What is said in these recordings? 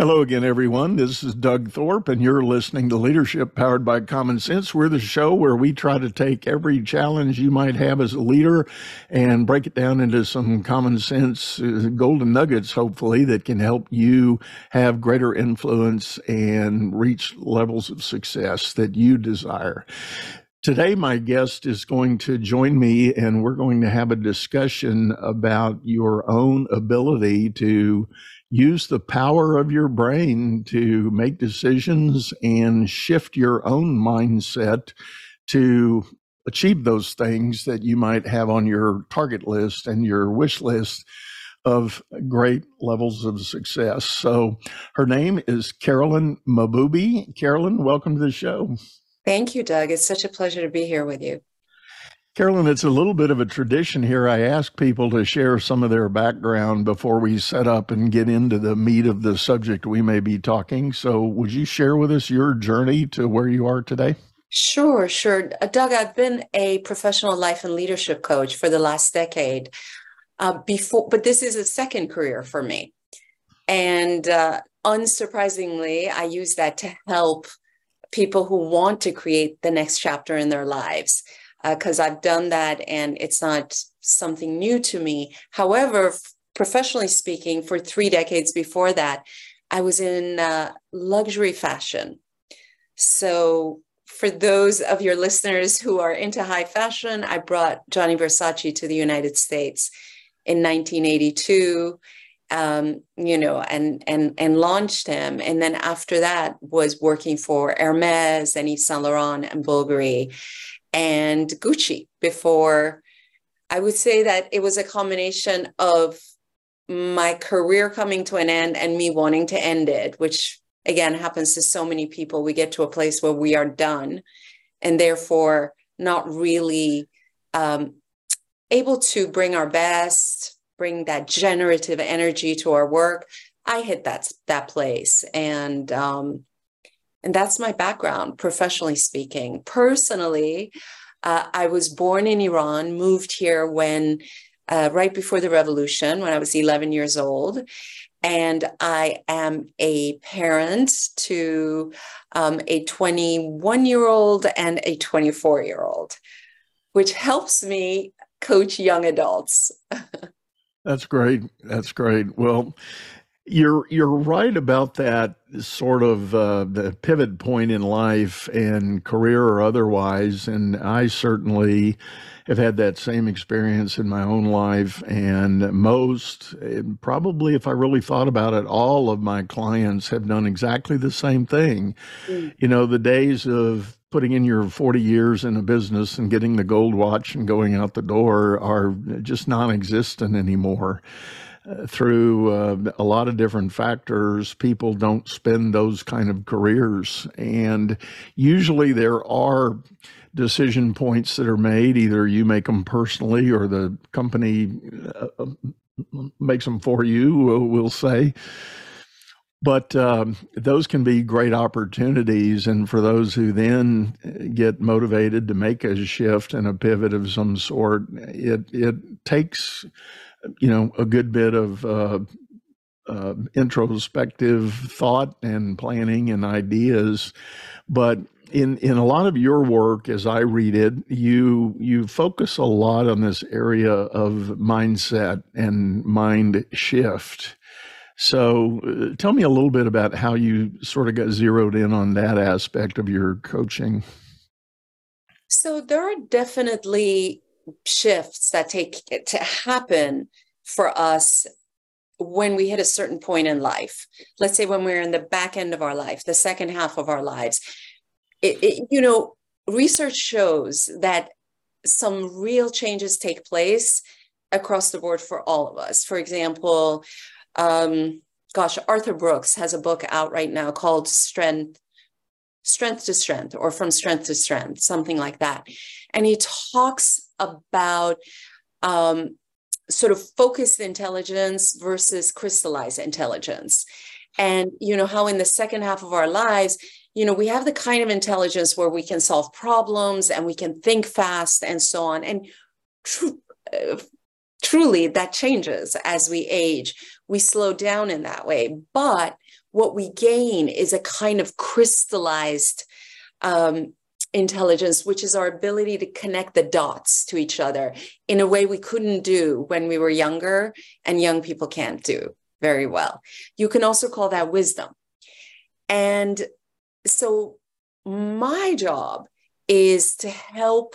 Hello again, everyone. This is Doug Thorpe, and you're listening to Leadership Powered by Common Sense. We're the show where we try to take every challenge you might have as a leader and break it down into some common sense uh, golden nuggets, hopefully, that can help you have greater influence and reach levels of success that you desire. Today, my guest is going to join me, and we're going to have a discussion about your own ability to use the power of your brain to make decisions and shift your own mindset to achieve those things that you might have on your target list and your wish list of great levels of success. So her name is Carolyn Mahboubi. Carolyn, welcome to the show. Thank you, Doug. It's such a pleasure to be here with you. Carolyn, it's a little bit of a tradition here. I ask people to share some of their background before we set up and get into the meat of the subject we may be talking. So, would you share with us your journey to where you are today? Sure, sure. Uh, Doug, I've been a professional life and leadership coach for the last decade. Uh, before, but this is a second career for me, and uh, unsurprisingly, I use that to help people who want to create the next chapter in their lives because uh, I've done that and it's not something new to me. However, professionally speaking, for three decades before that, I was in uh, luxury fashion. So, for those of your listeners who are into high fashion, I brought Gianni Versace to the United States in 1982 um, you know, and and and launched him. And then after that was working for Hermes and Yves Saint Laurent and Bulgari and Gucci before I would say that it was a combination of my career coming to an end and me wanting to end it, which again happens to so many people. We get to a place where we are done and therefore not really um, able to bring our best, bring that generative energy to our work. I hit that that place, and um, and that's my background, professionally speaking. Personally, uh, I was born in Iran, moved here when uh, right before the revolution, when I was 11 years old. And I am a parent to um, a 21 year old and a 24 year old, which helps me coach young adults. That's great. That's great. Well, you're you're right about that sort of uh, the pivot point in life and career or otherwise, and I certainly have had that same experience in my own life. And most, probably, if I really thought about it, all of my clients have done exactly the same thing. Mm. You know, the days of putting in your 40 years in a business and getting the gold watch and going out the door are just non-existent anymore through uh, a lot of different factors, people don't spend those kind of careers. And usually there are decision points that are made. Either you make them personally or the company uh, makes them for you, we'll say. But um, those can be great opportunities. And for those who then get motivated to make a shift and a pivot of some sort, it, it takes you know, a good bit of uh, uh, introspective thought and planning and ideas. But in in a lot of your work, as I read it, you you focus a lot on this area of mindset and mind shift. So, uh, tell me a little bit about how you sort of got zeroed in on that aspect of your coaching. So, there are definitely shifts that take to happen for us when we hit a certain point in life. Let's say when we're in the back end of our life the second half of our lives. It, it, you know research shows that some real changes take place across the board for all of us. For example um, gosh arthur brooks has a book out right now called strength strength to strength or from strength to strength something like that. And he talks about um, sort of focused intelligence versus crystallized intelligence. and you know how in the second half of our lives you know we have the kind of intelligence where we can solve problems and we can think fast and so on. And tr- uh, truly that changes as we age. We slow down in that way. But what we gain is a kind of crystallized um, intelligence, which is our ability to connect the dots to each other in a way we couldn't do when we were younger and young people can't do very well. You can also call that wisdom. And so my job is to help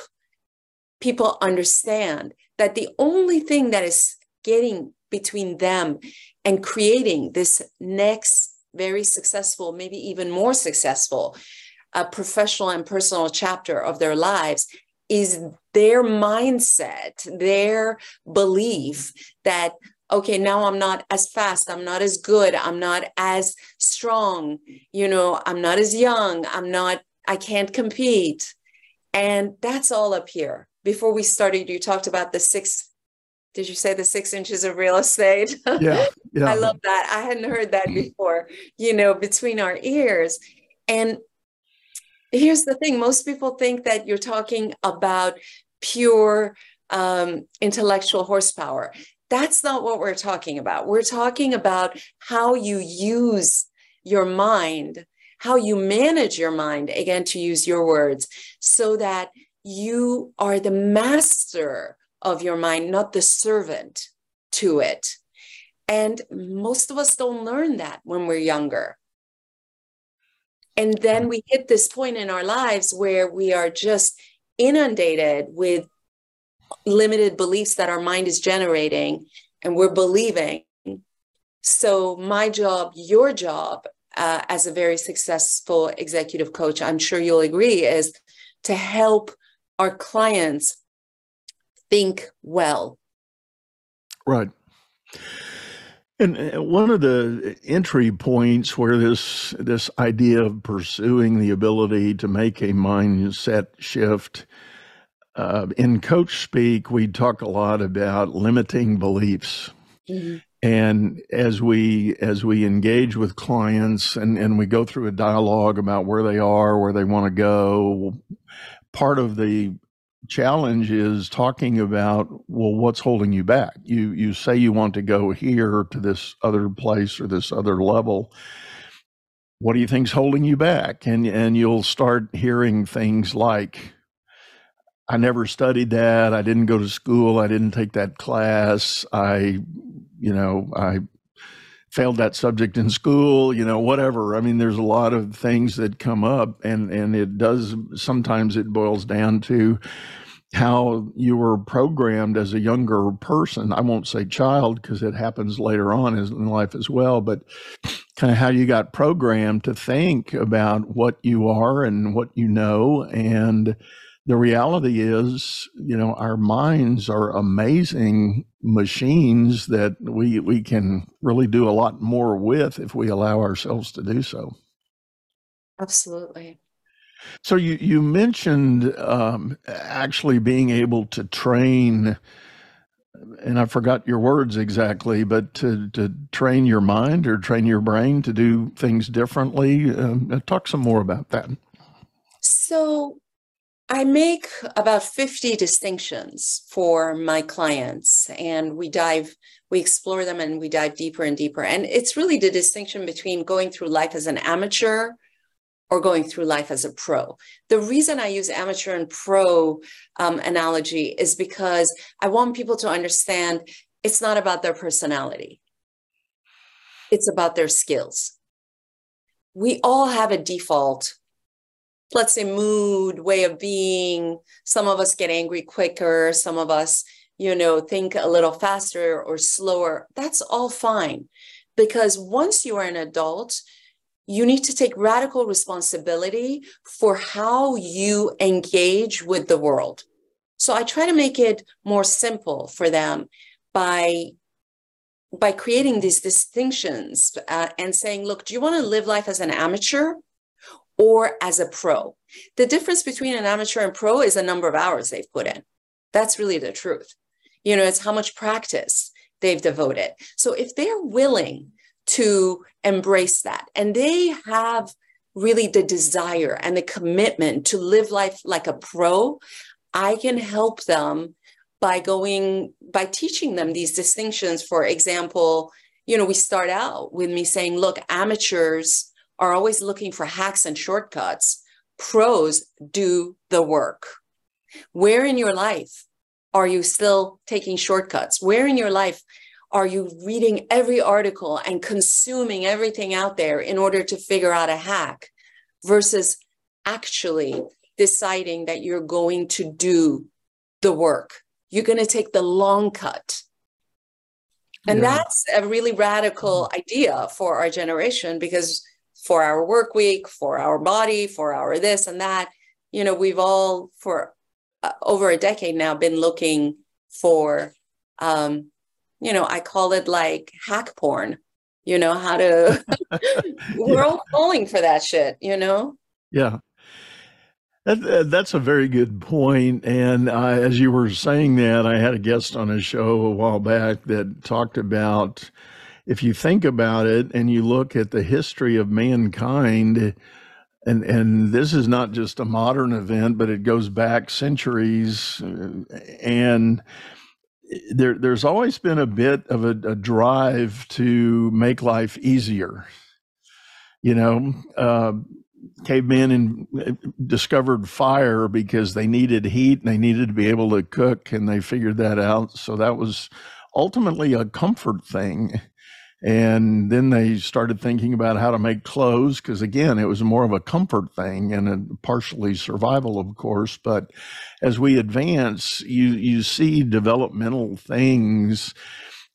people understand that the only thing that is getting between them and creating this next very successful, maybe even more successful uh, professional and personal chapter of their lives is their mindset, their belief that, okay, now I'm not as fast, I'm not as good, I'm not as strong, you know, I'm not as young, I'm not, I can't compete. And that's all up here. Before we started, you talked about the six did you say the six inches of real estate? Yeah, yeah. I love that. I hadn't heard that before, you know, between our ears. And here's the thing most people think that you're talking about pure um, intellectual horsepower. That's not what we're talking about. We're talking about how you use your mind, how you manage your mind, again, to use your words, so that you are the master of your mind, not the servant to it. And most of us don't learn that when we're younger. And then we hit this point in our lives where we are just inundated with limited beliefs that our mind is generating and we're believing. So, my job, your job uh, as a very successful executive coach, I'm sure you'll agree, is to help our clients think well. Right. And uh, one of the entry points where this this idea of pursuing the ability to make a mindset shift uh, in coach speak, we talk a lot about limiting beliefs. Mm-hmm. And as we as we engage with clients and, and we go through a dialogue about where they are, where they want to go, part of the challenge is talking about well what's holding you back? You you say you want to go here to this other place or this other level. What do you think's holding you back? And and you'll start hearing things like i never studied that. I didn't go to school. I didn't take that class. I you know i failed that subject in school, you know, whatever. I mean, there's a lot of things that come up and and it does sometimes it boils down to how you were programmed as a younger person. I won't say child because it happens later on in life as well, but kind of how you got programmed to think about what you are and what you know and the reality is, you know, our minds are amazing machines that we we can really do a lot more with if we allow ourselves to do so. Absolutely. So you you mentioned um, actually being able to train, and I forgot your words exactly, but to to train your mind or train your brain to do things differently. Um, talk some more about that. So I make about 50 distinctions for my clients, and we dive, we explore them and we dive deeper and deeper. And it's really the distinction between going through life as an amateur or going through life as a pro. The reason I use amateur and pro um, analogy is because I want people to understand it's not about their personality, it's about their skills. We all have a default let's say mood way of being. Some of us get angry quicker. Some of us you know think a little faster or slower. That's all fine. Because once you are an adult you need to take radical responsibility for how you engage with the world. So i try to make it more simple for them by by creating these distinctions uh, and saying look do you want to live life as an amateur or as a pro. The difference between an amateur and pro is the number of hours they've put in. That's really the truth. You know, it's how much practice they've devoted. So if they're willing to embrace that. And they have really the desire and the commitment to live life like a pro. I can help them by going, by teaching them these distinctions. For example, you know, we start out with me saying, look, amateurs are always looking for hacks and shortcuts. Pros do the work. Where in your life are you still taking shortcuts? Where in your life are you reading every article and consuming everything out there in order to figure out a hack versus actually deciding that you're going to do the work? You're going to take the long cut. And yeah. that's a really radical mm-hmm. idea for our generation because for our work week, for our body, for our this and that, you know, we've all for uh, over a decade now been looking for um, you know, I call it like hack porn. You know how to. we're all falling for that shit. You know. Yeah. That, that's a very good point. And uh, as you were saying that, I had a guest on a show a while back that talked about if you think about it and you look at the history of mankind, and and this is not just a modern event, but it goes back centuries, uh, and there, there's always been a bit of a, a, drive to make life easier. You know, uh, cavemen uh, discovered fire because they needed heat and they needed to be able to cook, and they figured that out. So that was ultimately a comfort thing. And then they started thinking about how to make clothes because, again, it was more of a comfort thing and a partially survival, of course. But as we advance, you you see developmental things.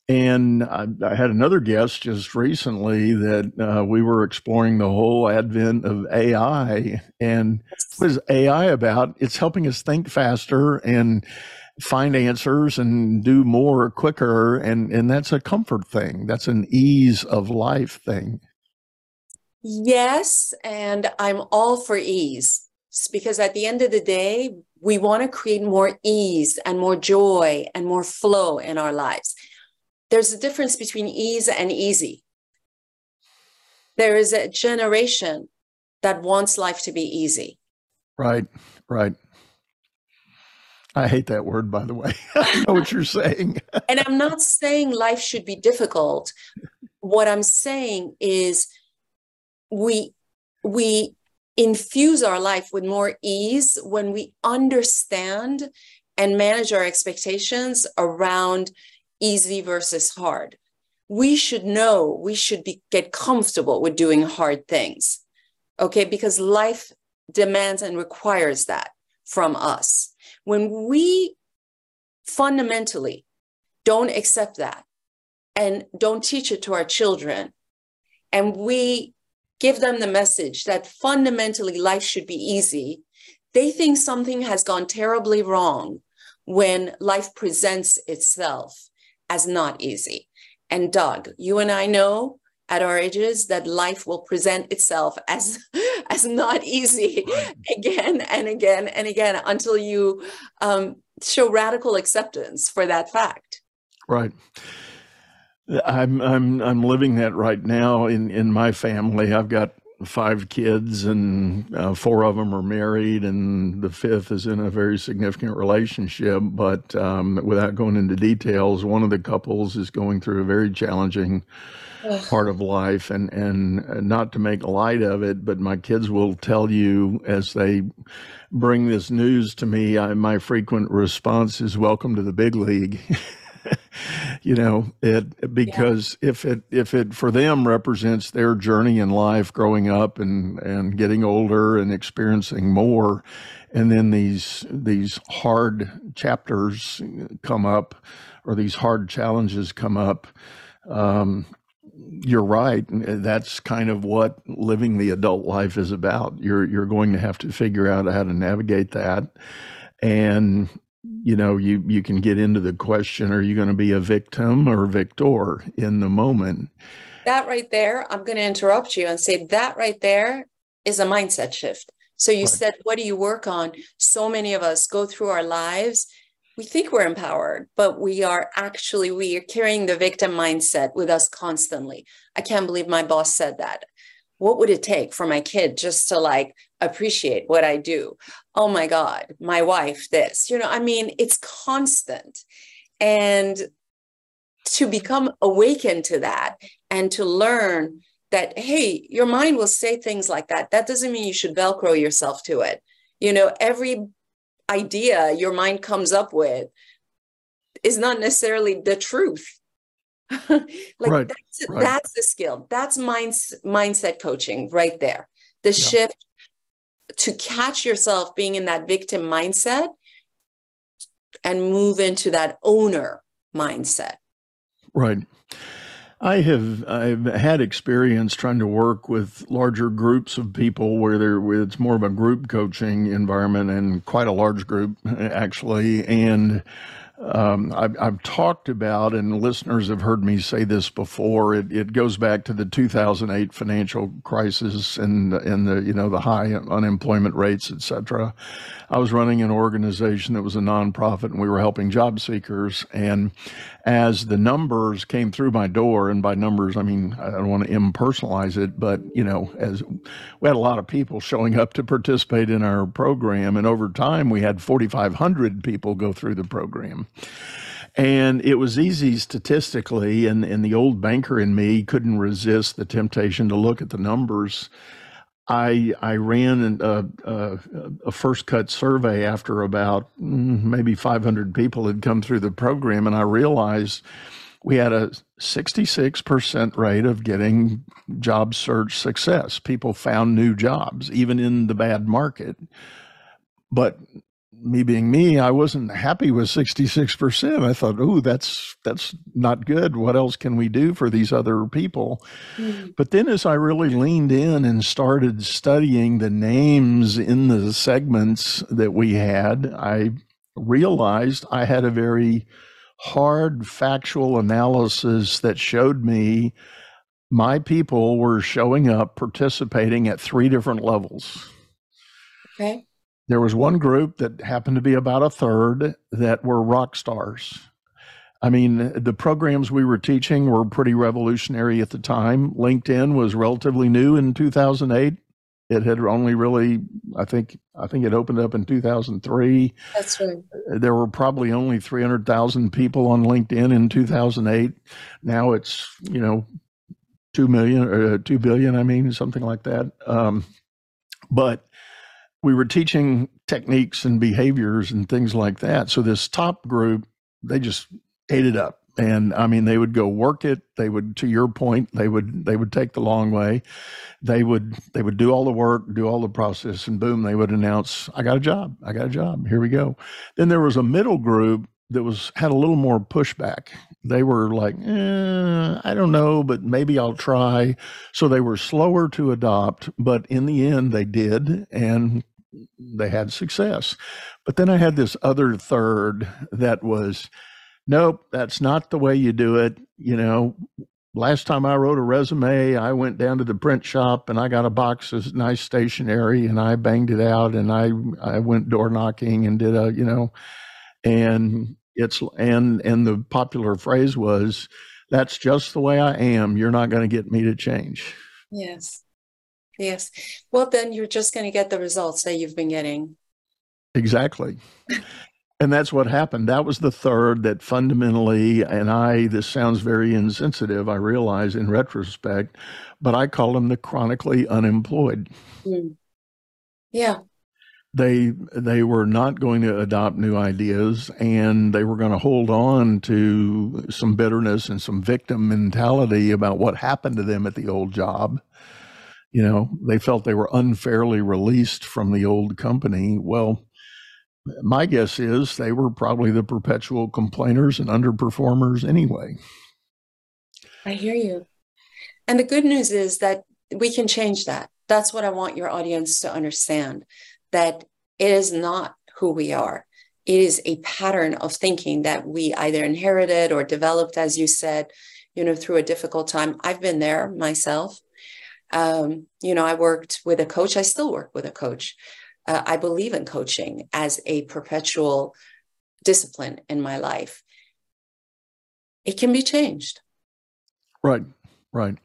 And I, I had another guest just recently that uh, we were exploring the whole advent of AI. And what is AI about? It's helping us think faster and find answers and do more quicker and and that's a comfort thing. That's an ease of life thing. Yes and i'm all for ease because at the end of the day we want to create more ease and more joy and more flow in our lives. There's a difference between ease and easy. There is a generation that wants life to be easy. Right right I hate that word, by the way. I know what you're saying. and I'm not saying life should be difficult. What I'm saying is we we infuse our life with more ease when we understand and manage our expectations around easy versus hard. We should know, we should be get comfortable with doing hard things. Okay? Because life demands and requires that from us. When we fundamentally don't accept that and don't teach it to our children, and we give them the message that fundamentally life should be easy, they think something has gone terribly wrong when life presents itself as not easy. And Doug, you and I know at our ages that life will present itself as as not easy right. again and again and again until you um, show radical acceptance for that fact. Right. I'm i'm i'm living that right now in in my family. I've got five kids and uh, four of them are married and the fifth is in a very significant relationship but um, without going into details one of the couples is going through a very challenging part of life and and not to make light of it but my kids will tell you as they bring this news to me I, my frequent response is welcome to the big league you know it because yeah. if it if it for them represents their journey in life growing up and and getting older and experiencing more and then these these hard chapters come up or these hard challenges come up um, you're right. That's kind of what living the adult life is about. You're you're going to have to figure out how to navigate that, and you know you you can get into the question: Are you going to be a victim or victor in the moment? That right there, I'm going to interrupt you and say that right there is a mindset shift. So you right. said, what do you work on? So many of us go through our lives we think we're empowered, but we are actually we are carrying the victim mindset with us constantly. I can't believe my boss said that. What would it take for my kid just to like appreciate what I do? Oh my God, my wife, this, you know, I mean, it's constant. And to become awakened to that and to learn that, hey, your mind will say things like that. That doesn't mean you should Velcro yourself to it. You know, every idea your mind comes up with is not necessarily the truth. like right, that's, right. that's the skill. That's mind, mindset coaching right there. The yeah. shift to catch yourself being in that victim mindset and move into that owner mindset. Right. I have I've had experience trying to work with larger groups of people where there it's more of a group coaching environment and quite a large group actually and um, I've, I've, talked about, and listeners have heard me say this before. It, it goes back to the 2008 financial crisis and and the you know the high unemployment rates, etc. I was running an organization that was a nonprofit, and we were helping job seekers. And as the numbers came through my door, and by numbers I mean I don't want to impersonalize it, but you know, as we had a lot of people showing up to participate in our program, and over time we had 4,500 people go through the program. And it was easy statistically, and, and the old banker in me couldn't resist the temptation to look at the numbers. I I ran a, a, a, first cut survey after about mm, maybe 500 people had come through the program, and I realized we had a 66% rate of getting job search success. People found new jobs, even in the bad market. But me being me, I wasn't happy with 66%. I thought, "Oh, that's that's not good. What else can we do for these other people?" Mm-hmm. But then as I really leaned in and started studying the names in the segments that we had, I realized I had a very hard factual analysis that showed me my people were showing up participating at three different levels. Okay there was one group that happened to be about a third that were rock stars. I mean, the programs we were teaching were pretty revolutionary at the time. LinkedIn was relatively new in 2008. It had only really, I think, I think it opened up in 2003. That's right. There were probably only 300,000 people on LinkedIn in 2008. Now it's, you know, 2 million or uh, 2 billion, I mean, something like that. Um, but we were teaching techniques and behaviors and things like that. So this top group, they just ate it up. And I mean, they would go work it. They would, to your point, they would they would take the long way. They would they would do all the work, do all the process, and boom, they would announce, "I got a job. I got a job. Here we go." Then there was a middle group that was had a little more pushback. They were like, eh, I don't know, but maybe I'll try. So they were slower to adopt, but in the end, they did, and they had success. But then I had this other third that was, nope, that's not the way you do it. You know, last time I wrote a resume, I went down to the print shop and I got a box of nice stationery and I banged it out and I I went door knocking and did a, you know, and it's and and the popular phrase was that's just the way I am. You're not going to get me to change. Yes. Yes. Well, then you're just going to get the results that you've been getting. Exactly. and that's what happened. That was the third that fundamentally, and I, this sounds very insensitive, I realize in retrospect, but I call them the chronically unemployed. Mm. Yeah. They they were not going to adopt new ideas and they were going to hold on to some bitterness and some victim mentality about what happened to them at the old job you know, they felt they were unfairly released from the old company. Well, my guess is they were probably the perpetual complainers and underperformers anyway. I hear you. And the good news is that we can change that. That's what I want your audience to understand that it is not who we are. It is a pattern of thinking that we either inherited or developed, as you said, you know, through a difficult time. I've been there myself um, you know, I worked with a coach. I still work with a coach. Uh, I believe in coaching as a perpetual discipline in my life, it can be changed. Right, right.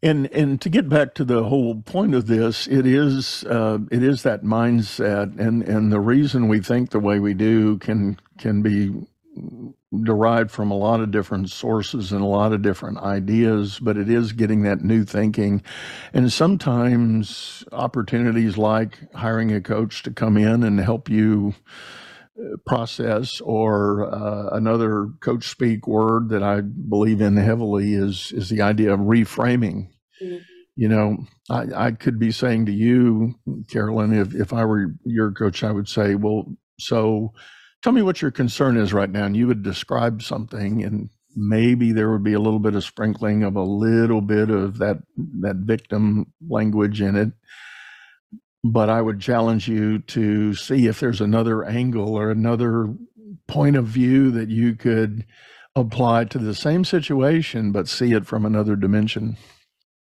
And and to get back to the whole point of this, it is uh, it is that mindset, and and the reason we think the way we do can can be derived from a lot of different sources and a lot of different ideas, but it is getting that new thinking. And sometimes opportunities like hiring a coach to come in and help you uh, process or uh, another coach speak word that I believe in heavily is is the idea of reframing. Mm-hmm. You know, I, I could be saying to you, Carolyn, if, if I were your coach, I would say, well, so tell me what your concern is right now. And you would describe something and maybe there would be a little bit of sprinkling of a little bit of that that victim language in it but i would challenge you to see if there's another angle or another point of view that you could apply to the same situation but see it from another dimension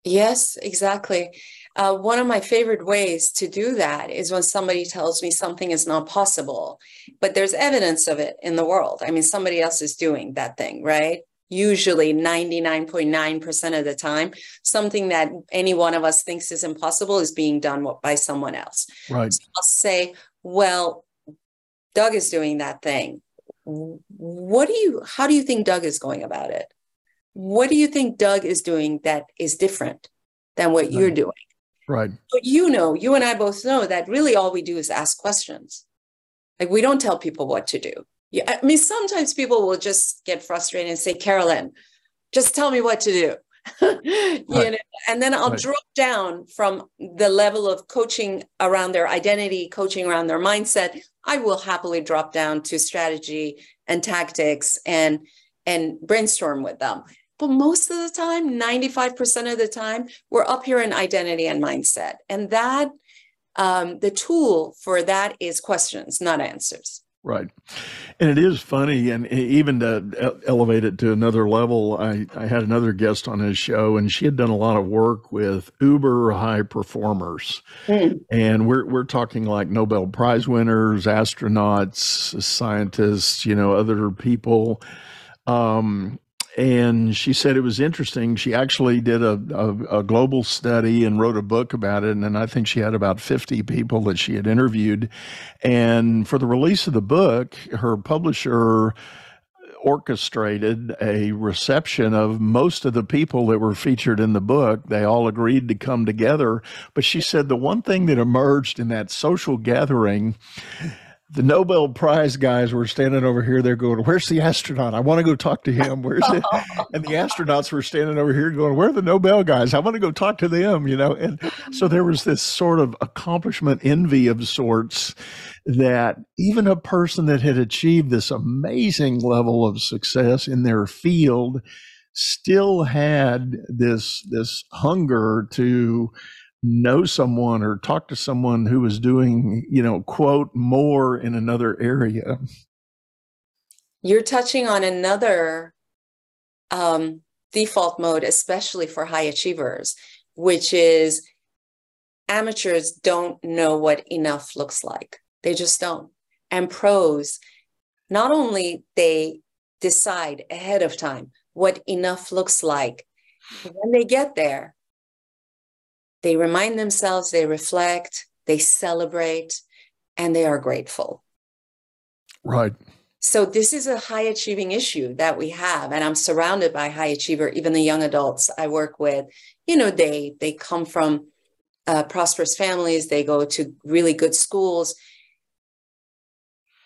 yes exactly uh, one of my favorite ways to do that is when somebody tells me something is not possible, but there's evidence of it in the world. I mean, somebody else is doing that thing, right? Usually 99.9% of the time, something that any one of us thinks is impossible is being done by someone else. Right. So I'll say, well, Doug is doing that thing. What do you, how do you think Doug is going about it? What do you think Doug is doing that is different than what you're doing? Right. But you know, you and I both know that really all we do is ask questions. Like we don't tell people what to do. Yeah, I mean, sometimes people will just get frustrated and say, Carolyn, just tell me what to do. you right. know, and then I'll right. drop down from the level of coaching around their identity, coaching around their mindset. I will happily drop down to strategy and tactics and and brainstorm with them. But most of the time, 95% of the time, we're up here in identity and mindset. And that, um, the tool for that is questions, not answers. Right. And it is funny. And even to elevate it to another level, I, I had another guest on his show, and she had done a lot of work with uber high performers. Mm. And we're, we're talking like Nobel Prize winners, astronauts, scientists, you know, other people. Um, and she said it was interesting. She actually did a, a, a, global study and wrote a book about it. And I think she had about 50 people that she had interviewed. And for the release of the book, her publisher orchestrated a reception of most of the people that were featured in the book. They all agreed to come together. But she said the one thing that emerged in that social gathering the Nobel Prize guys were standing over here. They're going, "Where's the astronaut? I want to go talk to him. Where's it?" and the astronauts were standing over here going, "Where are the Nobel guys? I want to go talk to them." You know, and so there was this sort of accomplishment envy of sorts that even a person that had achieved this amazing level of success in their field still had this this hunger to know someone or talk to someone who is doing, you know, quote, more in another area. You're touching on another um, default mode, especially for high achievers, which is amateurs don't know what enough looks like. They just don't. And pros, not only they decide ahead of time what enough looks like, when they get there, they remind themselves, they reflect, they celebrate, and they are grateful. Right. So this is a high achieving issue that we have, and I'm surrounded by high achiever. Even the young adults I work with, you know, they they come from uh, prosperous families. They go to really good schools,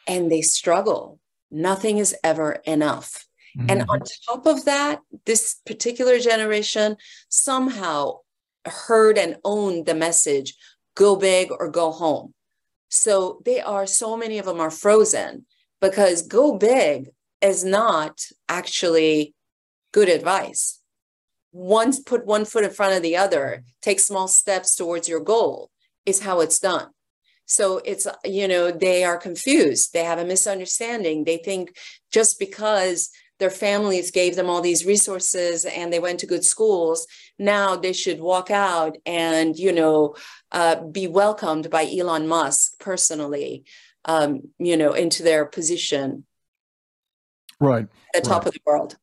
and they struggle. Nothing is ever enough. Mm-hmm. And on top of that, this particular generation somehow heard and owned the message go big or go home. So they are, so many of them are frozen because go big is not actually good advice. Once put one foot in front of the other, take small steps towards your goal is how it's done. So it's, you know, they are confused. They have a misunderstanding. They think just because their families gave them all these resources and they went to good schools now they should walk out and you know uh, be welcomed by elon musk personally um, you know, into their position right at the top right. of the world.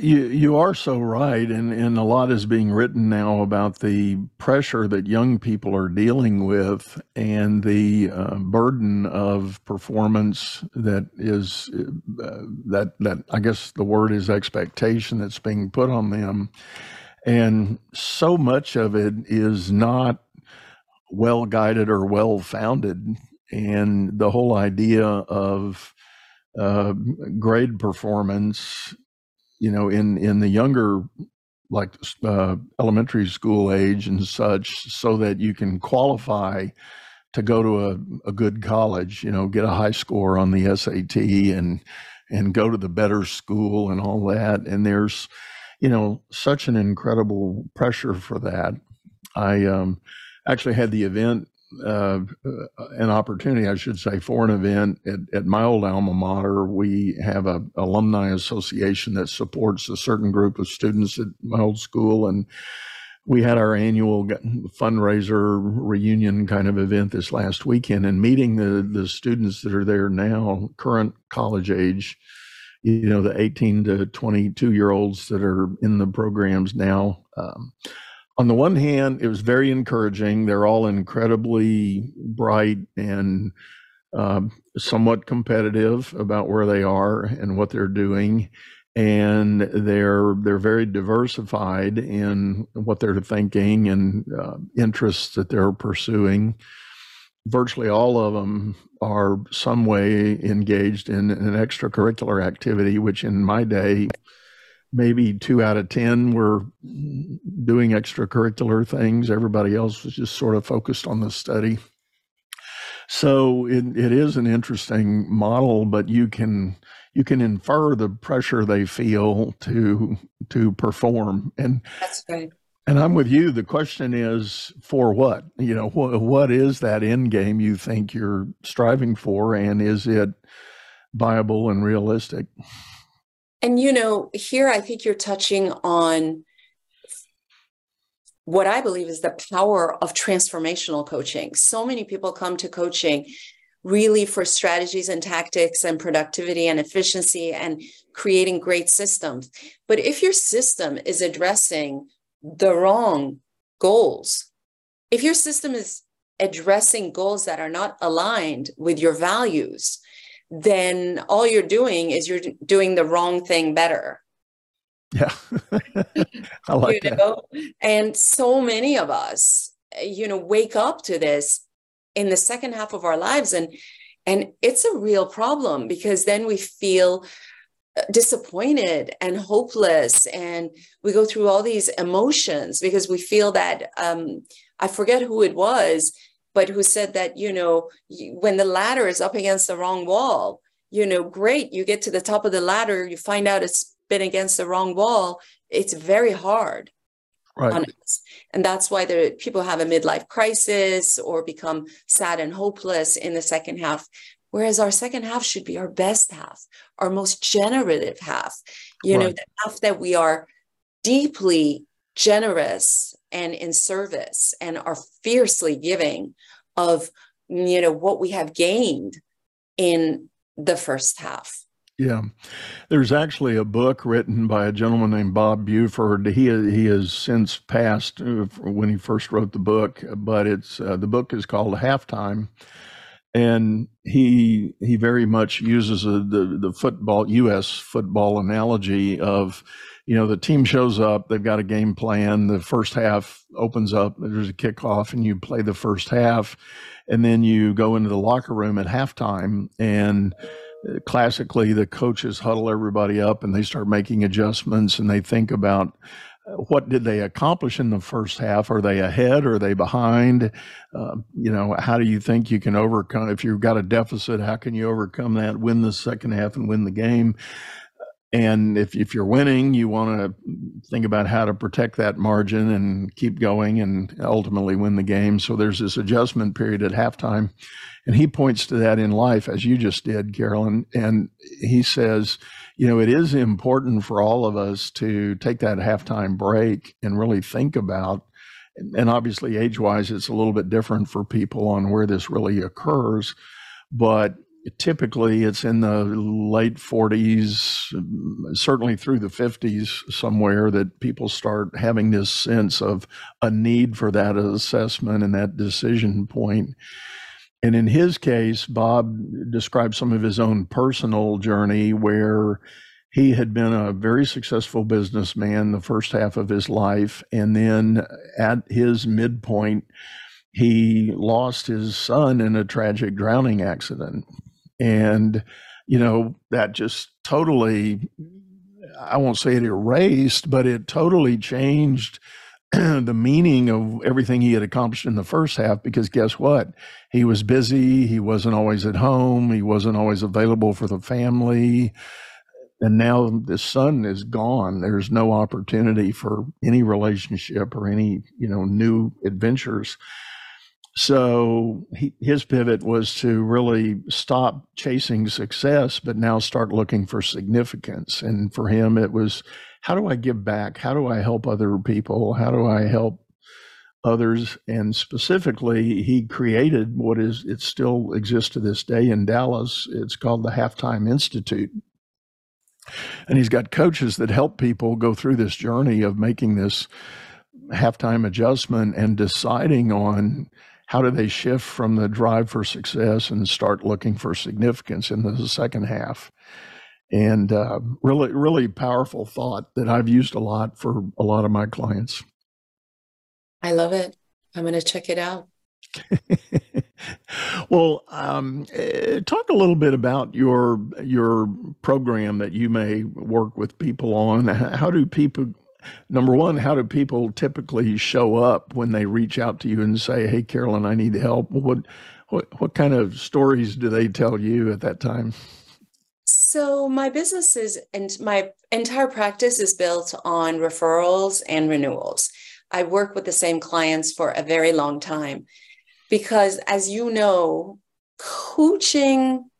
You you are so right, and and a lot is being written now about the pressure that young people are dealing with and the uh, burden of performance that is uh, that that I guess the word is expectation that's being put on them, and so much of it is not well guided or well founded, and the whole idea of uh, grade performance you know, in in the younger like uh, elementary school age and such, so that you can qualify to go to a, a good college, you know, get a high score on the SAT and and go to the better school and all that. And there's, you know, such an incredible pressure for that. I um, actually had the event uh, an opportunity, I should say, for an event at, at my old alma mater. We have a alumni association that supports a certain group of students at my old school, and we had our annual fundraiser reunion kind of event this last weekend. And meeting the the students that are there now, current college age, you know, the 18 to 22 year olds that are in the programs now. Um, on the one hand, it was very encouraging. They're all incredibly bright and um, somewhat competitive about where they are and what they're doing, and they're they're very diversified in what they're thinking and uh, interests that they're pursuing. Virtually all of them are some way engaged in an extracurricular activity, which in my day maybe two out of 10 were doing extracurricular things. Everybody else was just sort of focused on the study. So it, it is an interesting model, but you can you can infer the pressure they feel to to perform. And that's right. And I'm with you. The question is for what? You know, what what is that end game you think you're striving for, and is it viable and realistic? And you know, here I think you're touching on what I believe is the power of transformational coaching. So many people come to coaching really for strategies and tactics and productivity and efficiency and creating great systems. But if your system is addressing the wrong goals, if your system is addressing goals that are not aligned with your values, then all you're doing is you're doing the wrong thing better. Yeah. I like you know? that. And so many of us, you know, wake up to this in the second half of our lives and and it's a real problem because then we feel uh, disappointed and hopeless and we go through all these emotions because we feel that um, i forget who it was but who said that, you know, when the ladder is up against the wrong wall, you know, great, you get to the top of the ladder, you find out it's been against the wrong wall. It's very hard. Right. And that's why the people have a midlife crisis or become sad and hopeless in the second half. Whereas our second half should be our best half, our most generative half, you right. know, the half that we are deeply generous and in service and are fiercely giving of you know what we have gained in the first half. Yeah. There's actually a book written by a gentleman named bob buford. He he has since passed uh, when he first wrote the book but it's uh, the book is called halftime. And he he very much uses a, the the football us football analogy of you know, the team shows up, they've got a game plan. The first half opens up, there's a kickoff, and you play the first half. And then you go into the locker room at halftime, and uh, classically, the coaches huddle everybody up and they start making adjustments and they think about uh, what did they accomplish in the first half? Are they ahead? Are they behind? Uh, you know, how do you think you can overcome if you've got a deficit? How can you overcome that? Win the second half and win the game. And if, if you're winning, you want to think about how to protect that margin and keep going and ultimately win the game. So there's this adjustment period at halftime. And he points to that in life, as you just did, Carolyn. And he says, you know, it is important for all of us to take that halftime break and really think about. And obviously, age wise, it's a little bit different for people on where this really occurs but typically it's in the late 40s, certainly through the 50s, somewhere that people start having this sense of a need for that assessment and that decision point. And in his case, Bob described some of his own personal journey where he had been a very successful businessman the first half of his life. And then at his midpoint, he lost his son in a tragic drowning accident. And, you know, that just totally, I won't say it erased, but it totally changed the meaning of everything he had accomplished in the first half because guess what? He was busy. He wasn't always at home. He wasn't always available for the family. And now the son is gone. There's no opportunity for any relationship or any, you know, new adventures. So he, his pivot was to really stop chasing success, but now start looking for significance. And for him, it was how do I give back? How do I help other people? How do I help others? And specifically, he created what is it still exists to this day in Dallas. It's called the Halftime Institute. And he's got coaches that help people go through this journey of making this halftime adjustment and deciding on how do they shift from the drive for success and start looking for significance in the second half? And uh, really really powerful thought that i've used a lot for a lot of my clients. I love it. I'm going to check it out. Well um, eh, talk a little bit about your your program that you may work with people on. How do people number one, how do people typically show up when they reach out to you and say, "Hey, Carolyn, I need help"? What what what kind of stories do they tell you at that time? So my business is and my entire practice is built on referrals and renewals. I work with the same clients for a very long time because as you know, coaching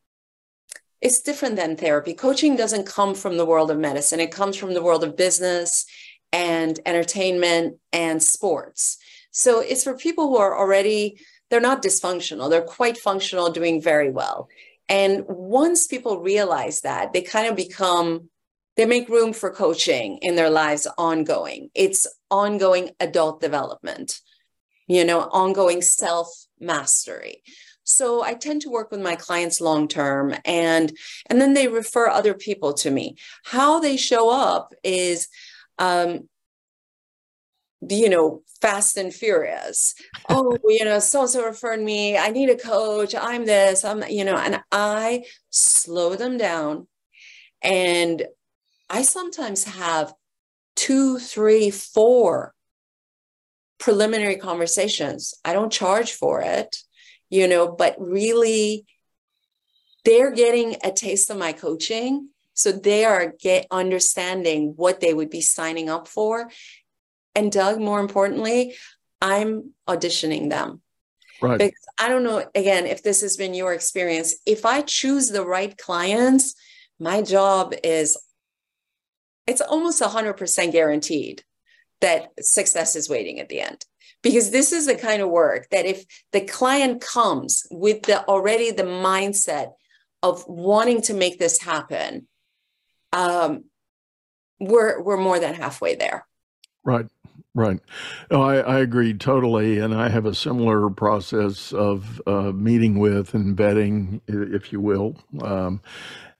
is different than therapy. Coaching doesn't come from the world of medicine. It comes from the world of business and entertainment and sports. So it's for people who are already, they're not dysfunctional, they're quite functional, doing very well. And once people realize that, they kind of become, they make room for coaching in their lives ongoing. It's ongoing adult development, you know, ongoing self mastery. So I tend to work with my clients long term and and then they refer other people to me. How they show up is um, you know, fast and furious. oh, you know, so so referred me. I need a coach. I'm this. I'm, you know, and I slow them down. And I sometimes have two, three, four preliminary conversations. I don't charge for it, you know, but really they're getting a taste of my coaching so they are get understanding what they would be signing up for. And Doug, more importantly, I'm auditioning them. Right. Because I don't know, again, if this has been your experience. If I choose the right clients, my job is it's almost 100% guaranteed that success is waiting at the end because this is the kind of work that if the client comes with the already the mindset of wanting to make this happen um, we're we're more than halfway there. Right, right. No, I, I agree totally, and I have a similar process of uh, meeting with and vetting, if you will. Um,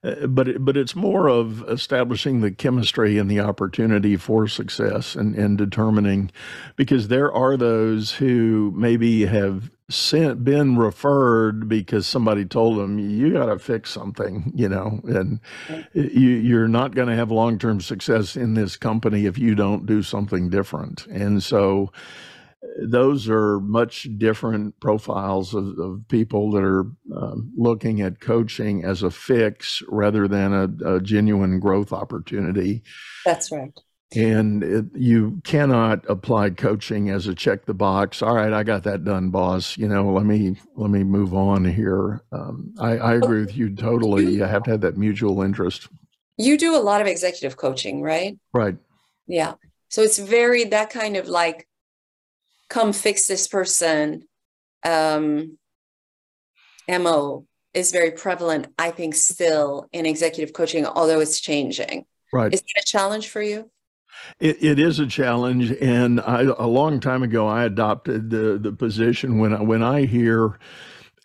uh, but it, but it's more of establishing the chemistry and the opportunity for success and, and determining because there are those who maybe have sent been referred because somebody told them you got to fix something you know and you you're not going to have long-term success in this company if you don't do something different and so those are much different profiles of, of people that are um, looking at coaching as a fix rather than a, a genuine growth opportunity. That's right. And it, you cannot apply coaching as a check the box. All right, I got that done, boss. You know, let me let me move on here. Um, I, I agree with you totally. You have to have that mutual interest. You do a lot of executive coaching, right? Right. Yeah. So it's very that kind of like come fix this person um, mo is very prevalent, I think, still in executive coaching, although it's changing. Right. Is that a challenge for you? It, it is a challenge, and I, a long time ago, I adopted the the position when I, when I hear,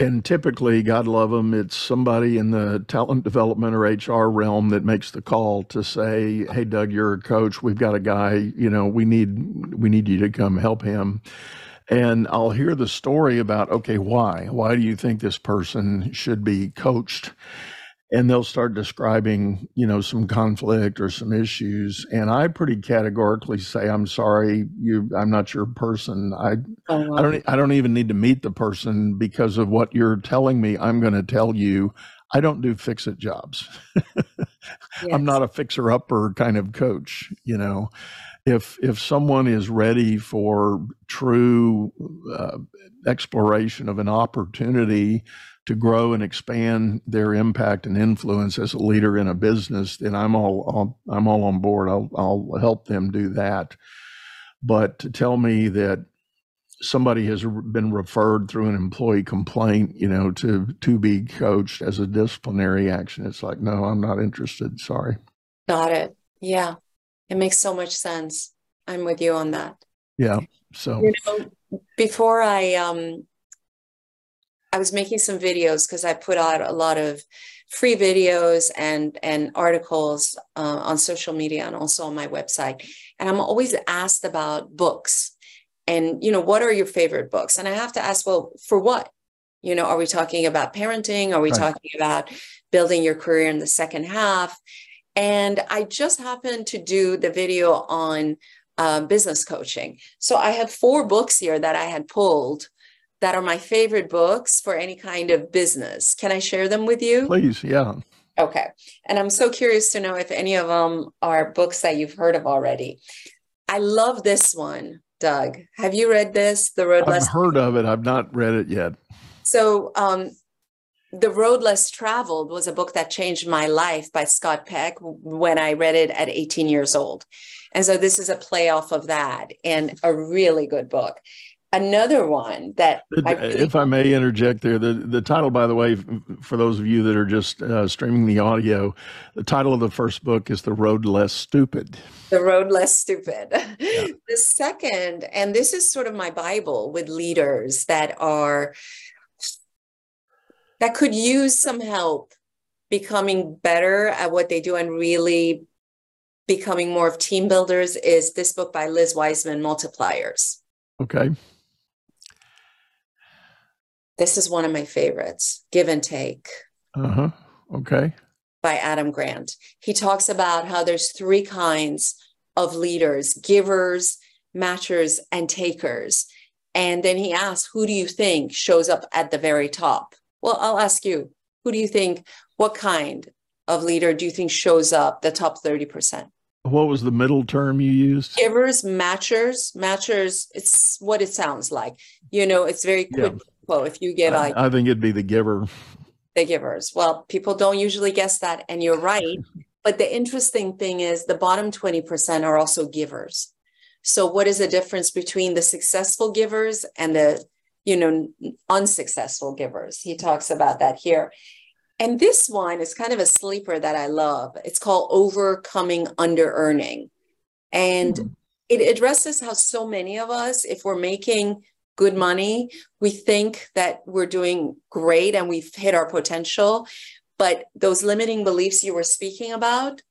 and typically, God love them, it's somebody in the talent development or HR realm that makes the call to say, "Hey, Doug, you're a coach. We've got a guy. You know, we need we need you to come help him." And I'll hear the story about, okay, why? Why do you think this person should be coached? And they'll start describing you know some conflict or some issues. And i pretty categorically say i'm sorry you i'm not your person. I oh, wow. i don't i don't even need to meet the person because of what you're telling me i'm going to tell you. I don't do fix it jobs yes. i'm not a fixer upper kind of coach you know. If if someone is ready for true uh, exploration of an opportunity to grow and expand their impact and influence as a leader in a business, then I'm all, all I'm all on board. I'll I'll help them do that. But to tell me that somebody has been referred through an employee complaint, you know, to to be coached as a disciplinary action, it's like, no, I'm not interested. Sorry. Got it. Yeah, it makes so much sense. I'm with you on that. Yeah. So you know, before I um I was making some videos because I put out a lot of free videos and and articles uh, on social media and also on my website. And I'm always asked about books, and you know, what are your favorite books? And I have to ask, well, for what? You know, are we talking about parenting? Are we right. talking about building your career in the second half? And I just happened to do the video on uh, business coaching. So I have four books here that I had pulled that are my favorite books for any kind of business. Can I share them with you? Please, yeah. Okay. And I'm so curious to know if any of them are books that you've heard of already. I love this one, Doug. Have you read this? The Road I've Less. I've heard of it. I've not read it yet. So, um, the Road Less Traveled was a book that changed my life by Scott Peck when I read it at 18 years old. And so this is a play off of that and a really good book another one that I really if I may interject there, the the title, by the way, for those of you that are just uh, streaming the audio, the title of the first book is "The Road Less Stupid." The Road Less Stupid. Yeah. the second, and this is sort of my bible with leaders that are that could use some help becoming better at what they do and really becoming more of team builders is this book by Liz Wiseman, Multipliers. Okay. This is one of my favorites, Give and Take. Uh huh. Okay. By Adam Grant. He talks about how there's three kinds of leaders givers, matchers, and takers. And then he asks, who do you think shows up at the very top? Well, I'll ask you, who do you think, what kind of leader do you think shows up the top 30%? What was the middle term you used? Givers, matchers, matchers. It's what it sounds like. You know, it's very quick yeah. Well, if you get, I, I think it'd be the giver. The givers. Well, people don't usually guess that, and you're right. But the interesting thing is the bottom 20% are also givers. So what is the difference between the successful givers and the, you know, unsuccessful givers? He talks about that here. And this one is kind of a sleeper that I love. It's called Overcoming Under Earning. And mm-hmm. it addresses how so many of us, if we're making good money. We think that we're doing great and we've hit our potential. But those limiting beliefs you were speaking about,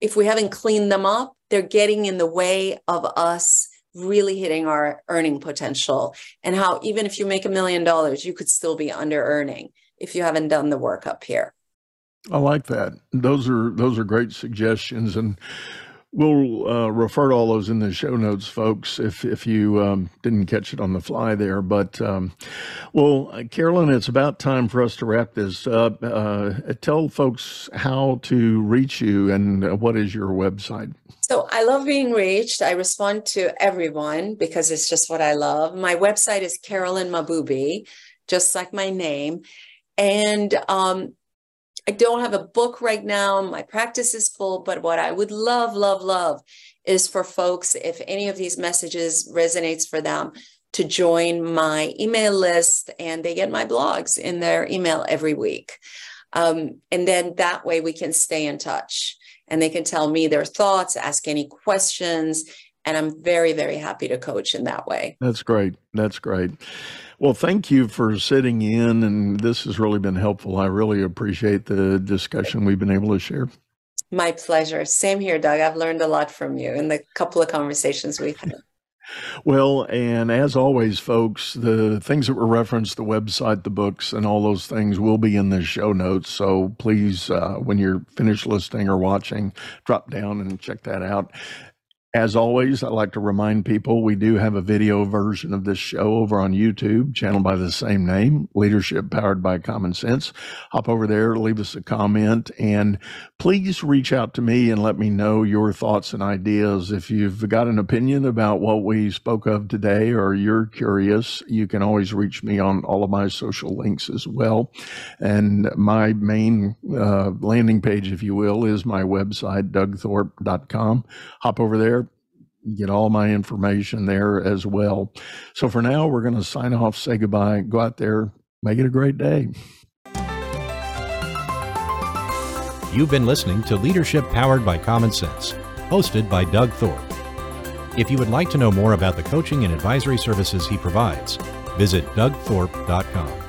if we haven't cleaned them up, they're getting in the way of us really hitting our earning potential. And how even if you make a million dollars, you could still be under earning if you haven't done the work up here. I like that. Those are those are great suggestions and We'll uh, refer to all those in the show notes, folks, if if you um, didn't catch it on the fly there. But um, well, Carolyn, it's about time for us to wrap this up. Uh, tell folks how to reach you and what is your website. So I love being reached. I respond to everyone because it's just what I love. My website is Carolyn Mahboubi, just like my name, and um, I don't have a book right now. My practice is full, but what I would love, love, love is for folks, if any of these messages resonates for them, to join my email list and they get my blogs in their email every week. Um, and then that way we can stay in touch and they can tell me their thoughts, ask any questions. And I'm very, very happy to coach in that way. That's great. That's great. Well, thank you for sitting in, and this has really been helpful. I really appreciate the discussion we've been able to share. My pleasure. Same here, Doug. I've learned a lot from you in the couple of conversations we've had. Well, and as always, folks, the things that were referenced, the website, the books, and all those things will be in the show notes. So please, uh, when you're finished listening or watching, drop down and check that out. As always, I like to remind people we do have a video version of this show over on YouTube, channel by the same name, Leadership Powered by Common Sense. Hop over there, leave us a comment, and please reach out to me and let me know your thoughts and ideas. If you've got an opinion about what we spoke of today or you're curious, you can always reach me on all of my social links as well. And my main uh, landing page, if you will, is my website, dougthorpe.com. Hop over there get all my information there as well. So for now, we're going to sign off, say goodbye, go out there, make it a great day. You've been listening to Leadership Powered by Common Sense, hosted by Doug Thorpe. If you would like to know more about the coaching and advisory services he provides, visit dougthorpe.com.